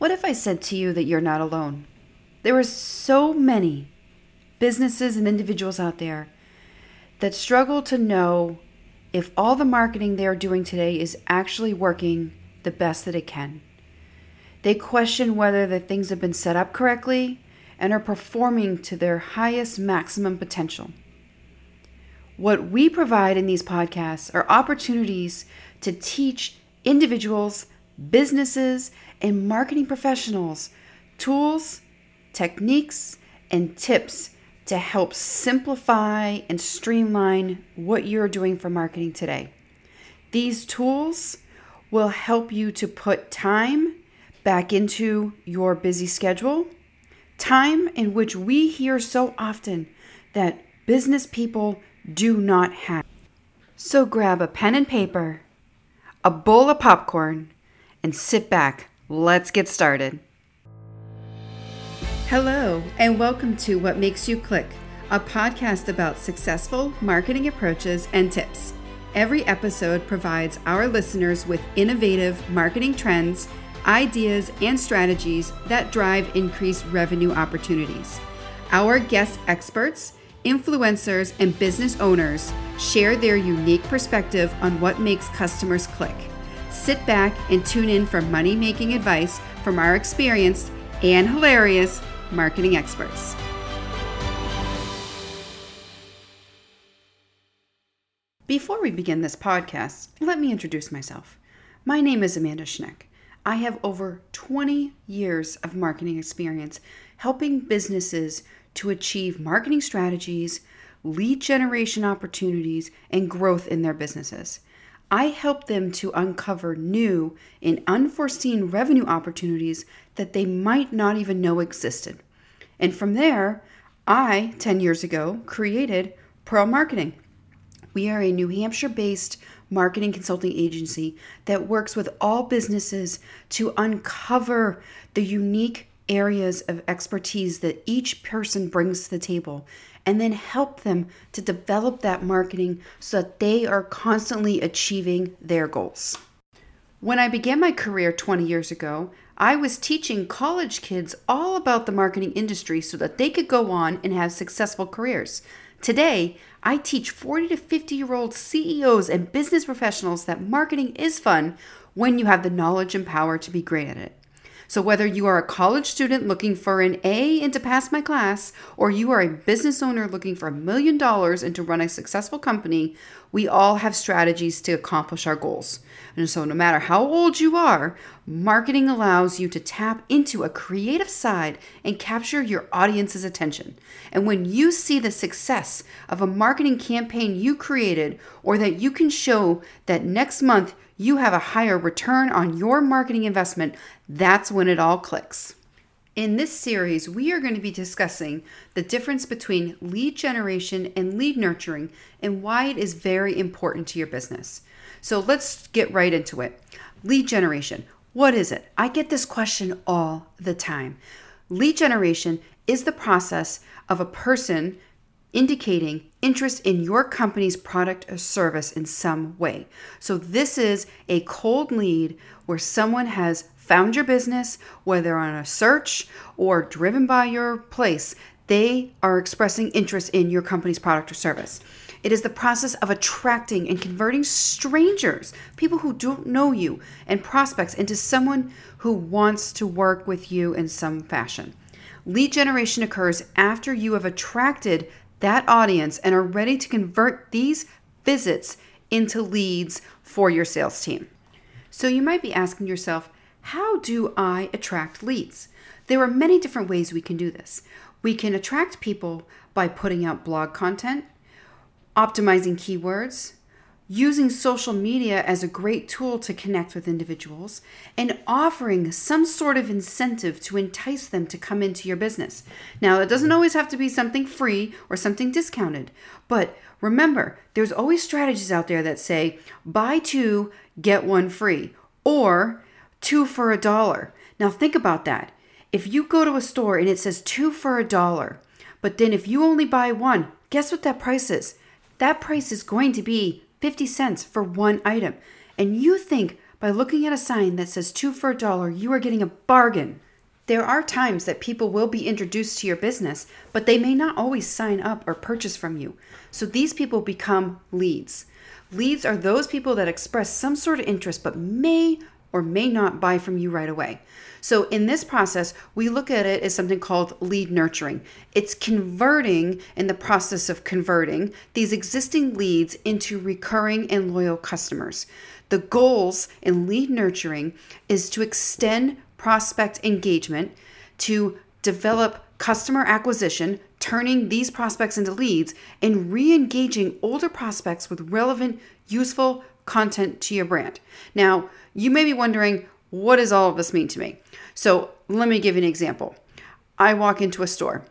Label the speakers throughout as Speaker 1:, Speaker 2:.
Speaker 1: What if I said to you that you're not alone? There are so many businesses and individuals out there that struggle to know if all the marketing they are doing today is actually working the best that it can. They question whether the things have been set up correctly and are performing to their highest maximum potential. What we provide in these podcasts are opportunities to teach individuals, businesses, and marketing professionals tools, techniques, and tips to help simplify and streamline what you're doing for marketing today. These tools will help you to put time back into your busy schedule, time in which we hear so often that business people do not have. So grab a pen and paper, a bowl of popcorn, and sit back. Let's get started. Hello, and welcome to What Makes You Click, a podcast about successful marketing approaches and tips. Every episode provides our listeners with innovative marketing trends, ideas, and strategies that drive increased revenue opportunities. Our guest experts, influencers, and business owners share their unique perspective on what makes customers click. Sit back and tune in for money making advice from our experienced and hilarious marketing experts. Before we begin this podcast, let me introduce myself. My name is Amanda Schneck. I have over 20 years of marketing experience helping businesses to achieve marketing strategies, lead generation opportunities, and growth in their businesses. I help them to uncover new and unforeseen revenue opportunities that they might not even know existed. And from there, I, 10 years ago, created Pearl Marketing. We are a New Hampshire based marketing consulting agency that works with all businesses to uncover the unique areas of expertise that each person brings to the table and then help them to develop that marketing so that they are constantly achieving their goals. When I began my career 20 years ago, I was teaching college kids all about the marketing industry so that they could go on and have successful careers. Today, I teach 40 to 50 year old CEOs and business professionals that marketing is fun when you have the knowledge and power to be great at it. So, whether you are a college student looking for an A and to pass my class, or you are a business owner looking for a million dollars and to run a successful company, we all have strategies to accomplish our goals. And so, no matter how old you are, marketing allows you to tap into a creative side and capture your audience's attention. And when you see the success of a marketing campaign you created, or that you can show that next month you have a higher return on your marketing investment, that's when it all clicks. In this series, we are going to be discussing the difference between lead generation and lead nurturing and why it is very important to your business. So let's get right into it. Lead generation. What is it? I get this question all the time. Lead generation is the process of a person indicating interest in your company's product or service in some way. So, this is a cold lead where someone has found your business, whether on a search or driven by your place, they are expressing interest in your company's product or service. It is the process of attracting and converting strangers, people who don't know you, and prospects into someone who wants to work with you in some fashion. Lead generation occurs after you have attracted that audience and are ready to convert these visits into leads for your sales team. So you might be asking yourself, how do I attract leads? There are many different ways we can do this. We can attract people by putting out blog content, optimizing keywords, using social media as a great tool to connect with individuals, and offering some sort of incentive to entice them to come into your business. Now, it doesn't always have to be something free or something discounted, but remember, there's always strategies out there that say buy two, get one free, or two for a dollar. Now, think about that. If you go to a store and it says two for a dollar, but then if you only buy one, guess what that price is? That price is going to be 50 cents for one item. And you think by looking at a sign that says two for a dollar, you are getting a bargain. There are times that people will be introduced to your business, but they may not always sign up or purchase from you. So these people become leads. Leads are those people that express some sort of interest but may or may not buy from you right away. So, in this process, we look at it as something called lead nurturing. It's converting in the process of converting these existing leads into recurring and loyal customers. The goals in lead nurturing is to extend prospect engagement, to develop customer acquisition, turning these prospects into leads, and re engaging older prospects with relevant, useful content to your brand. Now, you may be wondering, what does all of this mean to me? So, let me give you an example. I walk into a store.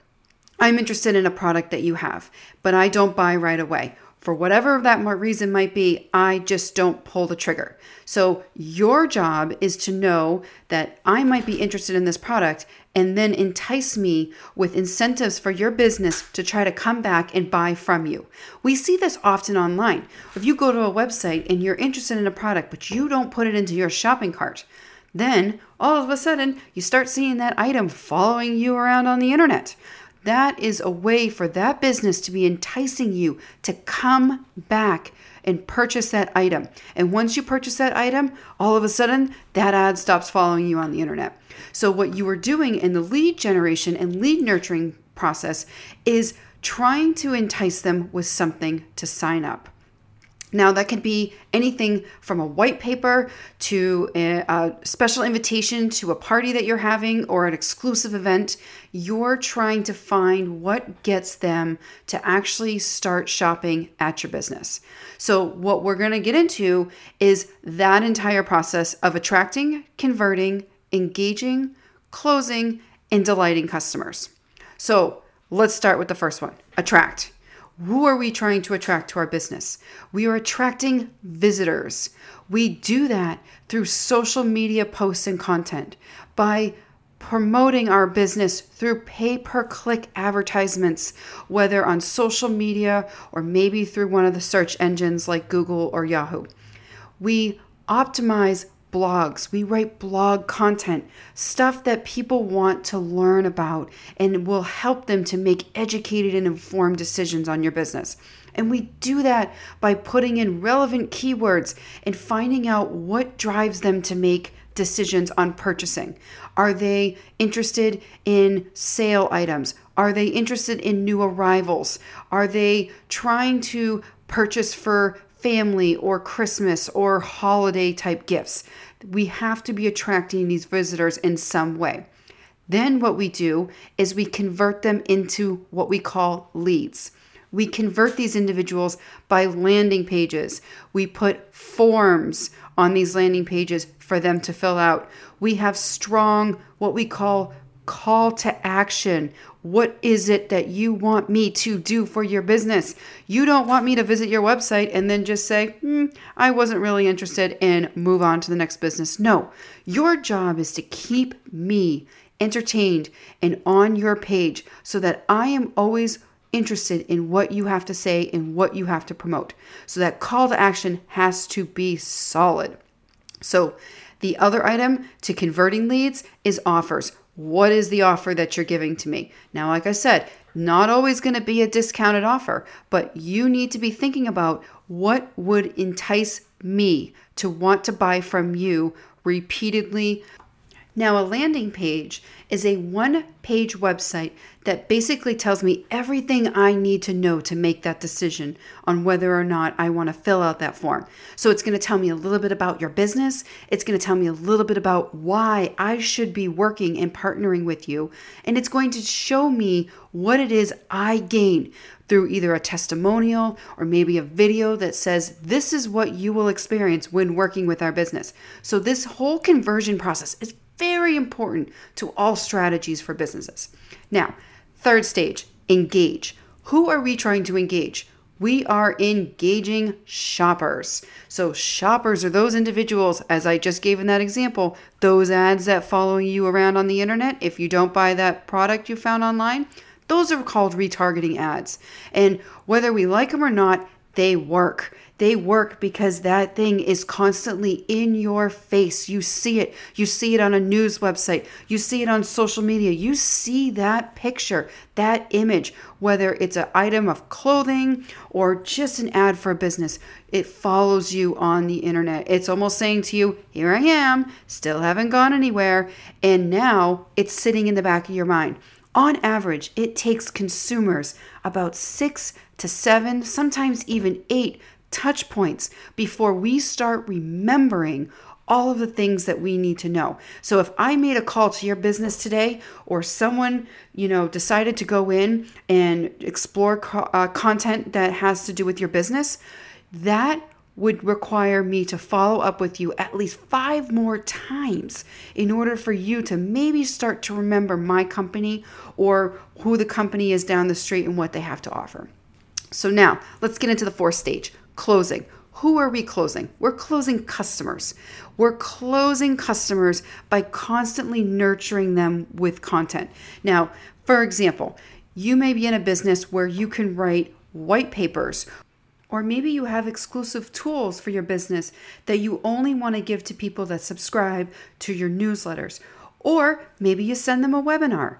Speaker 1: I'm interested in a product that you have, but I don't buy right away. For whatever that reason might be, I just don't pull the trigger. So, your job is to know that I might be interested in this product and then entice me with incentives for your business to try to come back and buy from you. We see this often online. If you go to a website and you're interested in a product, but you don't put it into your shopping cart, then all of a sudden you start seeing that item following you around on the internet. That is a way for that business to be enticing you to come back and purchase that item. And once you purchase that item, all of a sudden that ad stops following you on the internet. So, what you are doing in the lead generation and lead nurturing process is trying to entice them with something to sign up. Now, that could be anything from a white paper to a, a, special invitation to a party that you're having or an exclusive event. You're trying to find what gets them to actually start shopping at your business. So, what we're going to get into is that entire process of attracting, converting, engaging, closing, and delighting customers. So, let's start with the first one attract. Who are we trying to attract to our business? We are attracting visitors. We do that through social media posts and content by promoting our business through pay per click advertisements, whether on social media or maybe through one of the search engines like Google or Yahoo. We optimize blogs. We write blog content, stuff that people want to learn about and will help them to make educated and informed decisions on your business. And we do that by putting in relevant keywords and finding out what drives them to make decisions on purchasing. Are they interested in sale items? Are they interested in new arrivals? Are they trying to purchase for family or Christmas or holiday type gifts. We have to be attracting these visitors in some way. Then, what we do is we convert them into what we call leads. We convert these individuals by landing pages. We put forms on these landing pages for them to fill out. We have strong, what we call call to action. What is it that you want me to do for your business? You don't want me to visit your website and then just say, hmm, I wasn't really interested and move on to the next business. No, your job is to keep me entertained and on your page so that I am always interested in what you have to say and what you have to promote. So that call to action has to be solid. So, the other item to converting leads is offers. What is the offer that you're giving to me? Now, like I said, not always going to be a discounted offer, but you need to be thinking about what would entice me to want to buy from you repeatedly now, a landing page is a one page website that basically tells me everything I need to know to make that decision on whether or not I want to fill out that form. So, it's going to tell me a little bit about your business. It's going to tell me a little bit about why I should be working and partnering with you. And it's going to show me what it is I gain through either a testimonial or maybe a video that says, This is what you will experience when working with our business. So, this whole conversion process is very important to all strategies for businesses. Now, third stage, engage. Who are we trying to engage? We are engaging shoppers. So, shoppers are those individuals, as I just gave in that example, those ads that follow you around on the internet. If you don't buy that product you found online, those are called retargeting ads. And whether we like them or not, they work. They work because that thing is constantly in your face. You see it. You see it on a news website. You see it on social media. You see that picture, that image, whether it's an item of clothing or just an ad for a business. It follows you on the internet. It's almost saying to you, Here I am, still haven't gone anywhere. And now it's sitting in the back of your mind. On average, it takes consumers about six to seven, sometimes even eight touch points before we start remembering all of the things that we need to know. So if I made a call to your business today or someone, you know, decided to go in and explore co- uh, content that has to do with your business, that would require me to follow up with you at least five more times in order for you to maybe start to remember my company or who the company is down the street and what they have to offer. So now let's get into the fourth stage closing. Who are we closing? We're closing customers. We're closing customers by constantly nurturing them with content. Now, for example, you may be in a business where you can write white papers, or maybe you have exclusive tools for your business that you only want to give to people that subscribe to your newsletters. Or maybe you send them a webinar.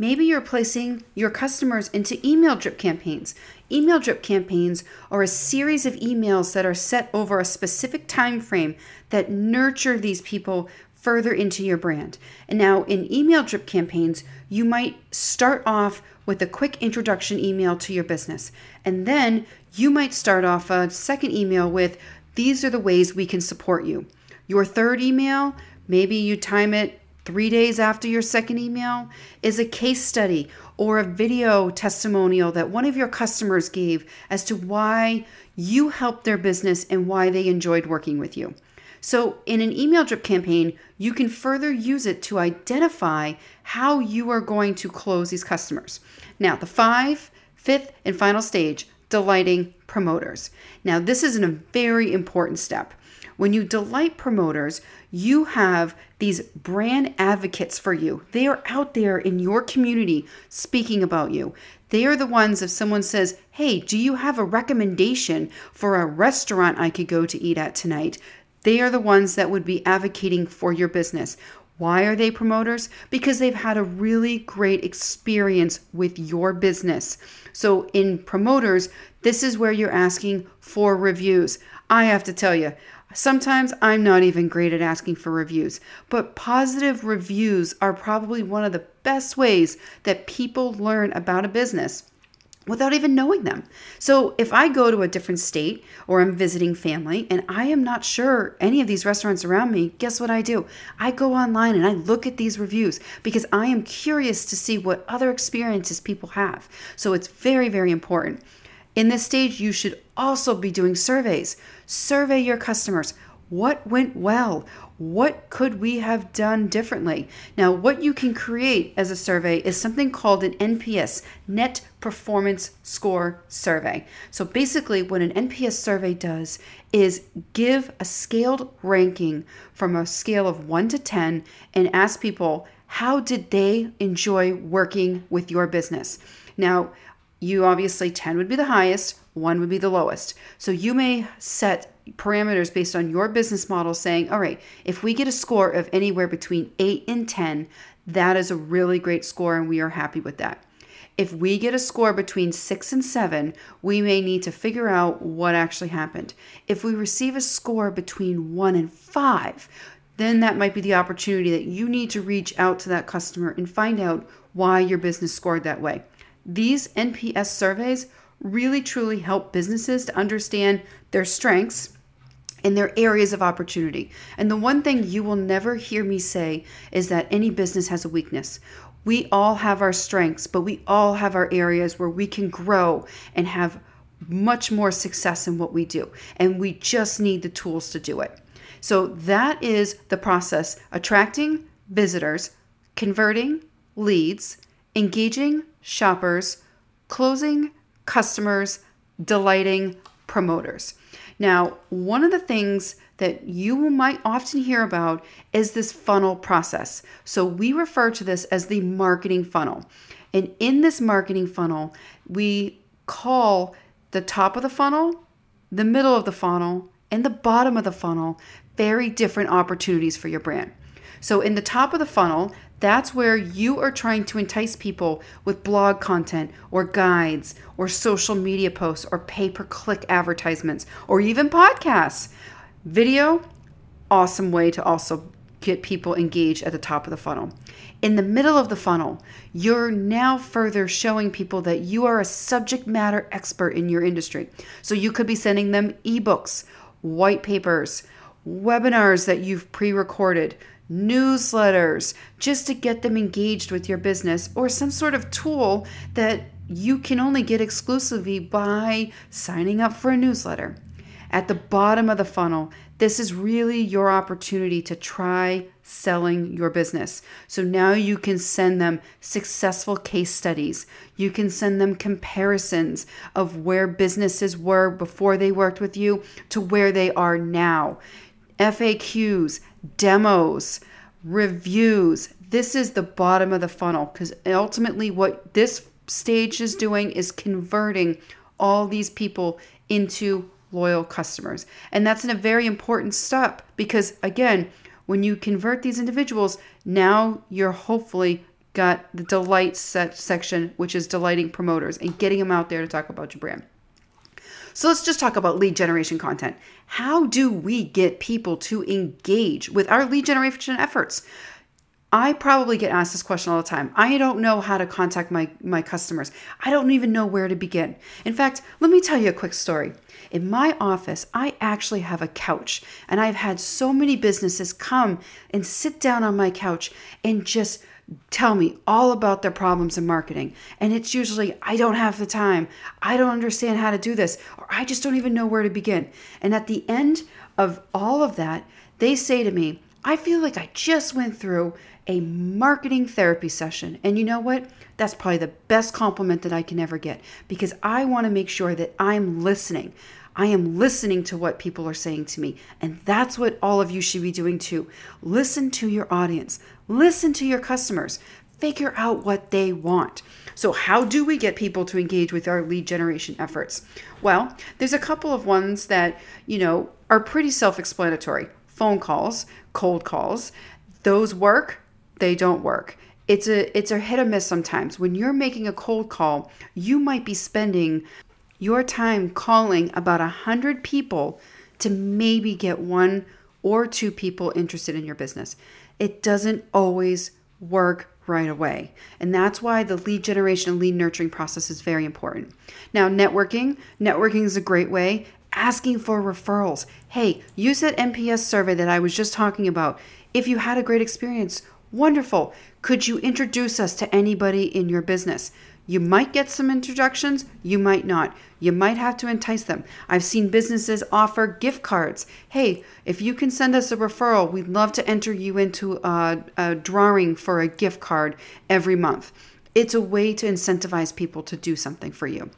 Speaker 1: Maybe you're placing your customers into email drip campaigns. Email drip campaigns are a series of emails that are set over a specific time frame that nurture these people further into your brand. And now in email drip campaigns, you might start off with a quick introduction email to your business. And then you might start off a second email with these are the ways we can support you. Your third email, maybe you time it three days after your second email is a case study or a video testimonial that one of your customers gave as to why you helped their business and why they enjoyed working with you. So, in an email drip campaign, you can further use it to identify how you are going to close these customers. Now, the five, fifth, and final stage delighting promoters. Now, this is a very important step. When you delight promoters, you have these brand advocates for you. They are out there in your community speaking about you. They are the ones, if someone says, Hey, do you have a recommendation for a restaurant I could go to eat at tonight? They are the ones that would be advocating for your business. Why are they promoters? Because they've had a really great experience with your business. So, in promoters, this is where you're asking for reviews. I have to tell you, Sometimes I'm not even great at asking for reviews, but positive reviews are probably one of the best ways that people learn about a business without even knowing them. So if I go to a different state or I'm visiting family and I am not sure any of these restaurants around me, guess what I do? I go online and I look at these reviews because I am curious to see what other experiences people have. So it's very, very important. In this stage, you should also be doing surveys. Survey your customers. What went well? What could we have done differently? Now, what you can create as a survey is something called an NPS, Net Performance Score Survey. So, basically, what an NPS survey does is give a scaled ranking from a scale of 1 to 10 and ask people how did they enjoy working with your business. Now, you obviously 10 would be the highest, 1 would be the lowest. So you may set parameters based on your business model saying, all right, if we get a score of anywhere between 8 and 10, that is a really great score and we are happy with that. If we get a score between 6 and 7, we may need to figure out what actually happened. If we receive a score between 1 and 5, then that might be the opportunity that you need to reach out to that customer and find out why your business scored that way. These NPS surveys really truly help businesses to understand their strengths and their areas of opportunity. And the one thing you will never hear me say is that any business has a weakness. We all have our strengths, but we all have our areas where we can grow and have much more success in what we do. And we just need the tools to do it. So that is the process attracting visitors, converting leads, engaging shoppers, closing customers, delighting promoters. Now, one of the things that you might often hear about is this funnel process. So, we refer to this as the marketing funnel. And in this marketing funnel, we call the top of the funnel, the middle of the funnel, and the bottom of the funnel, very different opportunities for your brand. So, in the top of the funnel, that's where you are trying to entice people with blog content or guides or social media posts or pay per click advertisements or even podcasts. Video, awesome way to also get people engaged at the top of the funnel. In the middle of the funnel, you're now further showing people that you are a subject matter expert in your industry. So you could be sending them ebooks, white papers, webinars that you've pre recorded, newsletters, just to get them engaged with your business, or some sort of tool that you can only get exclusively by signing up for a newsletter. At the bottom of the funnel, this is really your opportunity to try selling your business. So now you can send them successful case studies. You can send them comparisons of where businesses were before they worked with you to where they are now. FAQs, demos, reviews. This is the bottom of the funnel because ultimately, what this stage is doing is converting all these people into loyal customers. And that's a very important step because, again, when you convert these individuals, now you're hopefully got the delight set section, which is delighting promoters and getting them out there to talk about your brand. So let's just talk about lead generation content. How do we get people to engage with our lead generation efforts? I probably get asked this question all the time. I don't know how to contact my, my customers. I don't even know where to begin. In fact, let me tell you a quick story. In my office, I actually have a couch, and I've had so many businesses come and sit down on my couch and just tell me all about their problems in marketing. And it's usually, I don't have the time, I don't understand how to do this, or I just don't even know where to begin. And at the end of all of that, they say to me, I feel like I just went through a marketing therapy session. And you know what? That's probably the best compliment that I can ever get because I want to make sure that I'm listening. I am listening to what people are saying to me. And that's what all of you should be doing too. Listen to your audience, listen to your customers, figure out what they want. So, how do we get people to engage with our lead generation efforts? Well, there's a couple of ones that, you know, are pretty self explanatory phone calls, cold calls. Those work, they don't work. It's a it's a hit or miss sometimes. When you're making a cold call, you might be spending your time calling about a hundred people to maybe get one or two people interested in your business. It doesn't always work right away. And that's why the lead generation and lead nurturing process is very important. Now, networking, networking is a great way. Asking for referrals. Hey, use that NPS survey that I was just talking about. If you had a great experience, wonderful. Could you introduce us to anybody in your business? You might get some introductions, you might not. You might have to entice them. I've seen businesses offer gift cards. Hey, if you can send us a referral, we'd love to enter you into a, a drawing for a gift card every month. It's a way to incentivize people to do something for you.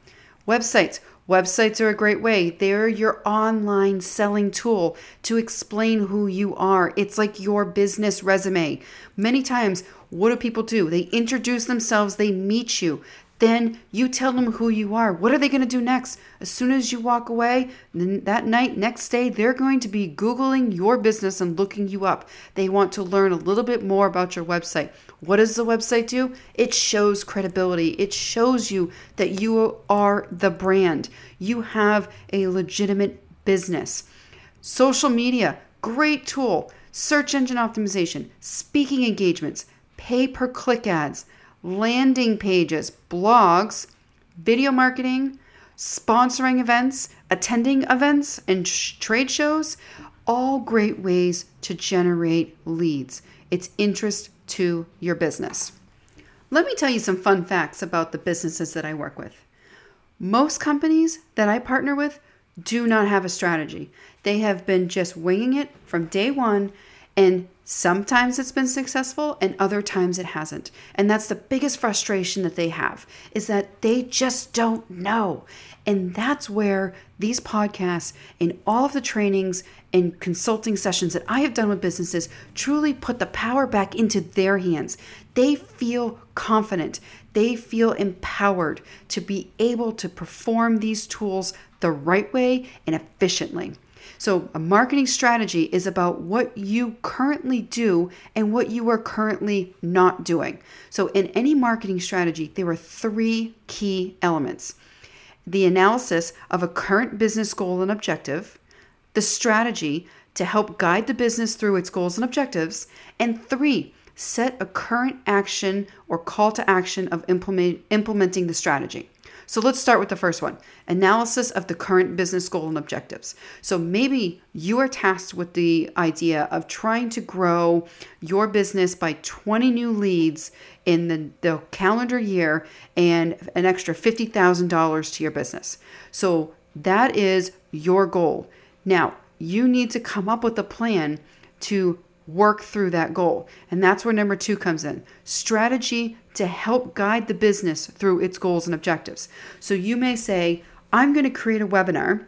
Speaker 1: Websites. Websites are a great way. They're your online selling tool to explain who you are. It's like your business resume. Many times, what do people do? They introduce themselves, they meet you. Then you tell them who you are. What are they going to do next? As soon as you walk away, that night, next day, they're going to be Googling your business and looking you up. They want to learn a little bit more about your website. What does the website do? It shows credibility. It shows you that you are the brand. You have a legitimate business. Social media, great tool. Search engine optimization, speaking engagements, pay per click ads, landing pages, blogs, video marketing, sponsoring events, attending events and sh- trade shows, all great ways to generate leads. It's interest to your business. Let me tell you some fun facts about the businesses that I work with. Most companies that I partner with do not have a strategy. They have been just winging it from day one and Sometimes it's been successful and other times it hasn't. And that's the biggest frustration that they have is that they just don't know. And that's where these podcasts and all of the trainings and consulting sessions that I have done with businesses truly put the power back into their hands. They feel confident, they feel empowered to be able to perform these tools the right way and efficiently. So, a marketing strategy is about what you currently do and what you are currently not doing. So, in any marketing strategy, there are three key elements the analysis of a current business goal and objective, the strategy to help guide the business through its goals and objectives, and three, set a current action or call to action of implement, implementing the strategy. So let's start with the first one analysis of the current business goal and objectives. So maybe you are tasked with the idea of trying to grow your business by 20 new leads in the, the calendar year and an extra $50,000 to your business. So that is your goal. Now, you need to come up with a plan to work through that goal. And that's where number two comes in strategy to help guide the business through its goals and objectives. So you may say, I'm going to create a webinar.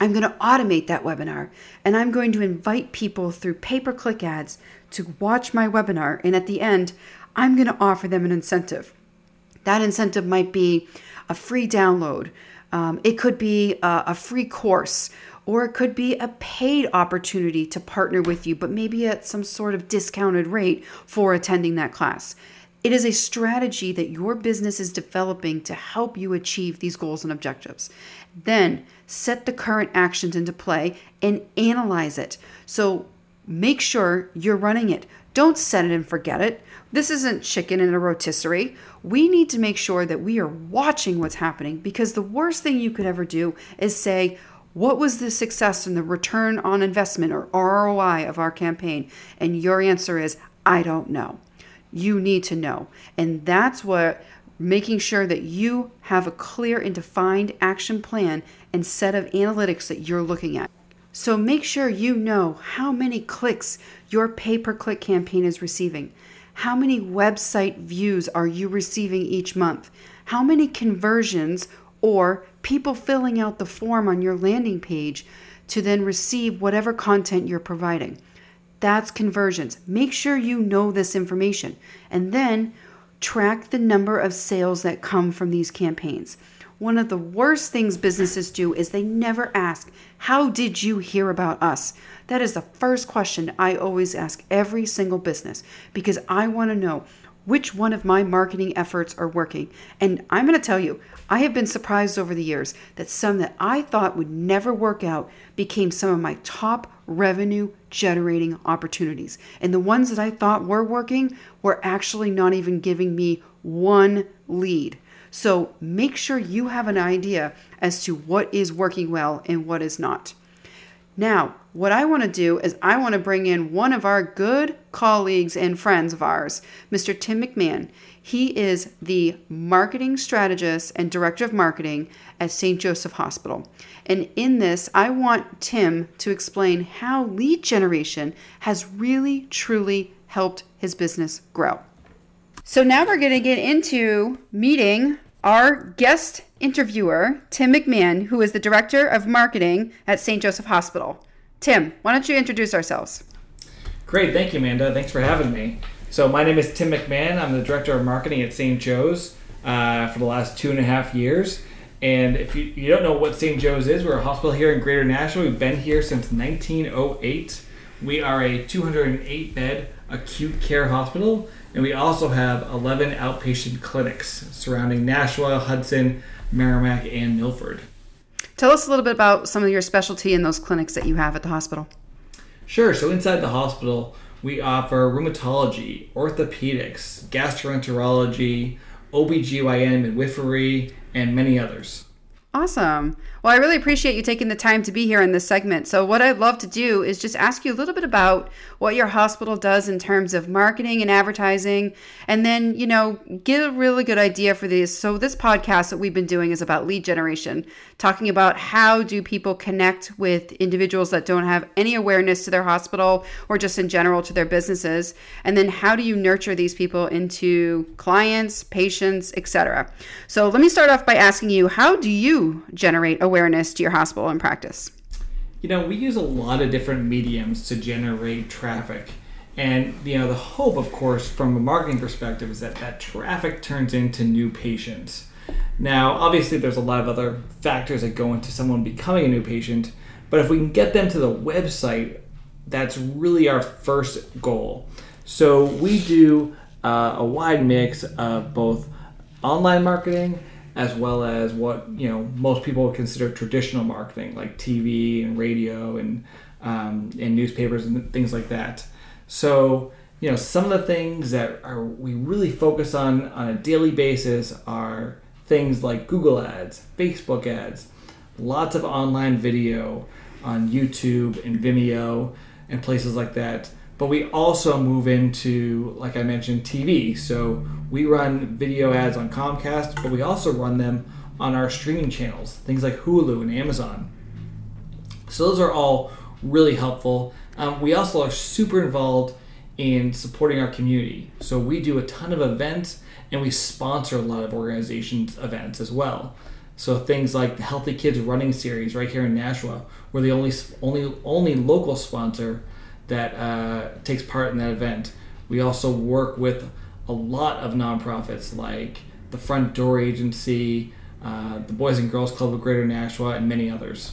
Speaker 1: I'm going to automate that webinar and I'm going to invite people through pay per click ads to watch my webinar. And at the end, I'm going to offer them an incentive. That incentive might be a free download, um, it could be a, a free course, or it could be a paid opportunity to partner with you, but maybe at some sort of discounted rate for attending that class. It is a strategy that your business is developing to help you achieve these goals and objectives. Then set the current actions into play and analyze it. So make sure you're running it. Don't set it and forget it. This isn't chicken in a rotisserie. We need to make sure that we are watching what's happening because the worst thing you could ever do is say, what was the success and the return on investment or ROI of our campaign? And your answer is, I don't know. You need to know. And that's what making sure that you have a clear and defined action plan and set of analytics that you're looking at. So make sure you know how many clicks your pay per click campaign is receiving. How many website views are you receiving each month? How many conversions or people filling out the form on your landing page to then receive whatever content you're providing. That's conversions. Make sure you know this information and then track the number of sales that come from these campaigns. One of the worst things businesses do is they never ask, How did you hear about us? That is the first question I always ask every single business because I want to know which one of my marketing efforts are working. And I'm going to tell you, I have been surprised over the years that some that I thought would never work out became some of my top revenue generating opportunities. And the ones that I thought were working were actually not even giving me one lead. So make sure you have an idea as to what is working well and what is not. Now, what I want to do is I want to bring in one of our good colleagues and friends of ours, Mr. Tim McMahon. He is the marketing strategist and director of marketing at St. Joseph Hospital. And in this, I want Tim to explain how lead generation has really, truly helped his business grow. So now we're going to get into meeting our guest interviewer, Tim McMahon, who is the Director of Marketing at St. Joseph Hospital. Tim, why don't you introduce ourselves?
Speaker 2: Great, thank you, Amanda. Thanks for having me. So, my name is Tim McMahon. I'm the Director of Marketing at St. Joe's uh, for the last two and a half years. And if you, you don't know what St. Joe's is, we're a hospital here in Greater Nashua. We've been here since 1908. We are a 208 bed acute care hospital and we also have 11 outpatient clinics surrounding Nashua, Hudson, Merrimack, and Milford.
Speaker 1: Tell us a little bit about some of your specialty in those clinics that you have at the hospital.
Speaker 2: Sure. So inside the hospital, we offer rheumatology, orthopedics, gastroenterology, OBGYN, midwifery, and many others.
Speaker 1: Awesome. Well, I really appreciate you taking the time to be here in this segment. So, what I'd love to do is just ask you a little bit about what your hospital does in terms of marketing and advertising, and then, you know, get a really good idea for these. So, this podcast that we've been doing is about lead generation, talking about how do people connect with individuals that don't have any awareness to their hospital or just in general to their businesses, and then how do you nurture these people into clients, patients, etc. So, let me start off by asking you, how do you generate awareness to your hospital and practice?
Speaker 2: You know, we use a lot of different mediums to generate traffic. And you know, the hope, of course, from a marketing perspective, is that that traffic turns into new patients. Now, obviously, there's a lot of other factors that go into someone becoming a new patient, but if we can get them to the website, that's really our first goal. So we do uh, a wide mix of both online marketing as well as what you know most people would consider traditional marketing, like TV and radio and um, and newspapers and things like that. So you know some of the things that are we really focus on on a daily basis are things like Google ads, Facebook ads, lots of online video on YouTube and Vimeo and places like that. But we also move into, like I mentioned, TV. So we run video ads on Comcast, but we also run them on our streaming channels, things like Hulu and Amazon. So those are all really helpful. Um, we also are super involved in supporting our community. So we do a ton of events and we sponsor a lot of organizations' events as well. So things like the Healthy Kids Running Series right here in Nashua, we're the only only only local sponsor that uh, takes part in that event. We also work with a lot of nonprofits like the Front Door Agency, uh, the Boys and Girls Club of Greater Nashua, and many others.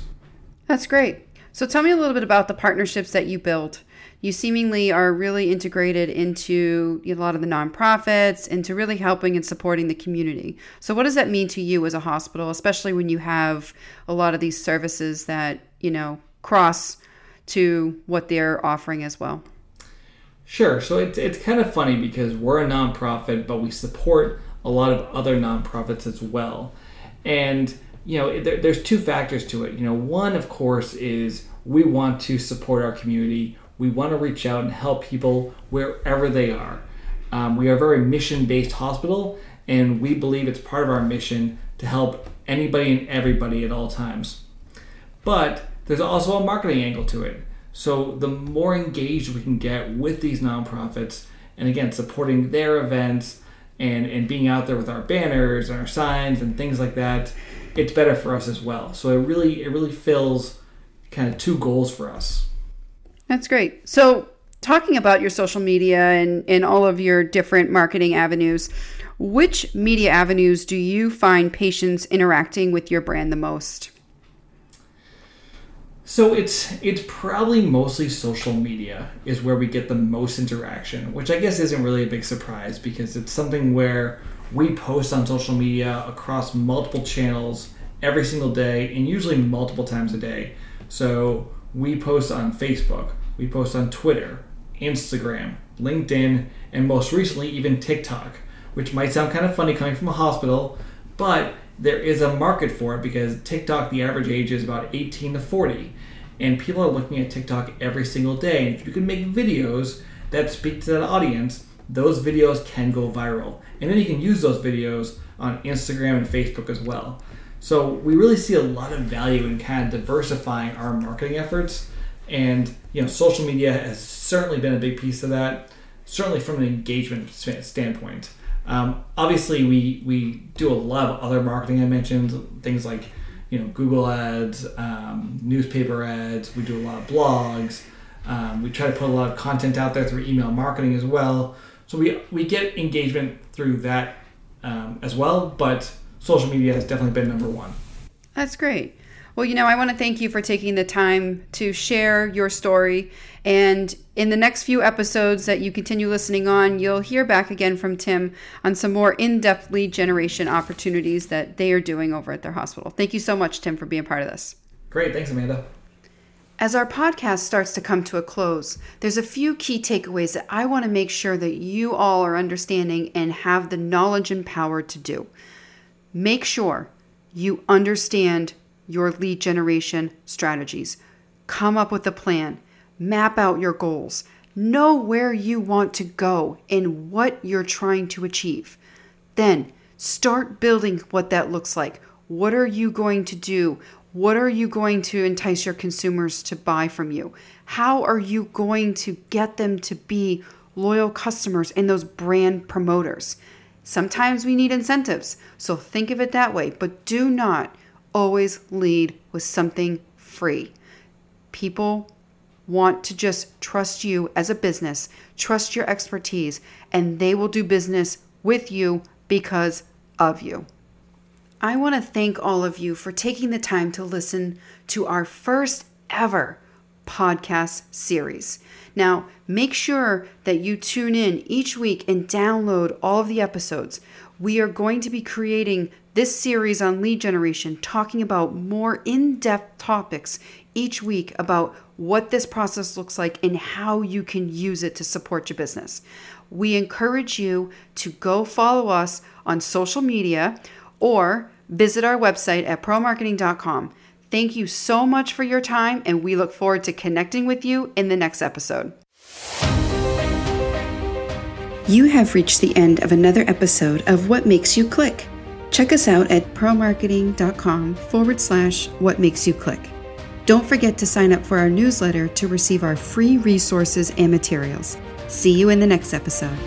Speaker 1: That's great. So tell me a little bit about the partnerships that you build. You seemingly are really integrated into a lot of the nonprofits, into really helping and supporting the community. So what does that mean to you as a hospital, especially when you have a lot of these services that, you know, cross to what they're offering as well?
Speaker 2: Sure. So it's, it's kind of funny because we're a nonprofit, but we support a lot of other nonprofits as well. And, you know, there, there's two factors to it. You know, one, of course, is we want to support our community. We want to reach out and help people wherever they are. Um, we are a very mission based hospital, and we believe it's part of our mission to help anybody and everybody at all times. But there's also a marketing angle to it. So the more engaged we can get with these nonprofits, and again, supporting their events and, and being out there with our banners and our signs and things like that, it's better for us as well. So it really it really fills kind of two goals for us.
Speaker 1: That's great. So talking about your social media and, and all of your different marketing avenues, which media avenues do you find patients interacting with your brand the most?
Speaker 2: So it's it's probably mostly social media is where we get the most interaction, which I guess isn't really a big surprise because it's something where we post on social media across multiple channels every single day and usually multiple times a day. So we post on Facebook, we post on Twitter, Instagram, LinkedIn, and most recently even TikTok, which might sound kind of funny coming from a hospital, but there is a market for it because TikTok, the average age is about 18 to 40. And people are looking at TikTok every single day. And if you can make videos that speak to that audience, those videos can go viral. And then you can use those videos on Instagram and Facebook as well. So we really see a lot of value in kind of diversifying our marketing efforts. And you know, social media has certainly been a big piece of that, certainly from an engagement standpoint. Um, obviously, we we do a lot of other marketing. I mentioned things like you know Google ads, um, newspaper ads. We do a lot of blogs. Um, we try to put a lot of content out there through email marketing as well. So we we get engagement through that um, as well. But social media has definitely been number one.
Speaker 1: That's great. Well, you know, I want to thank you for taking the time to share your story. And in the next few episodes that you continue listening on, you'll hear back again from Tim on some more in depth lead generation opportunities that they are doing over at their hospital. Thank you so much, Tim, for being part of this.
Speaker 2: Great. Thanks, Amanda.
Speaker 1: As our podcast starts to come to a close, there's a few key takeaways that I want to make sure that you all are understanding and have the knowledge and power to do. Make sure you understand your lead generation strategies. Come up with a plan, map out your goals, know where you want to go and what you're trying to achieve. Then start building what that looks like. What are you going to do? What are you going to entice your consumers to buy from you? How are you going to get them to be loyal customers and those brand promoters? Sometimes we need incentives, so think of it that way, but do not always lead with something free. People want to just trust you as a business, trust your expertise, and they will do business with you because of you. I want to thank all of you for taking the time to listen to our first ever podcast series. Now, make sure that you tune in each week and download all of the episodes. We are going to be creating this series on lead generation, talking about more in depth topics each week about what this process looks like and how you can use it to support your business. We encourage you to go follow us on social media or visit our website at promarketing.com. Thank you so much for your time, and we look forward to connecting with you in the next episode. You have reached the end of another episode of What Makes You Click. Check us out at promarketing.com forward slash what makes you click. Don't forget to sign up for our newsletter to receive our free resources and materials. See you in the next episode.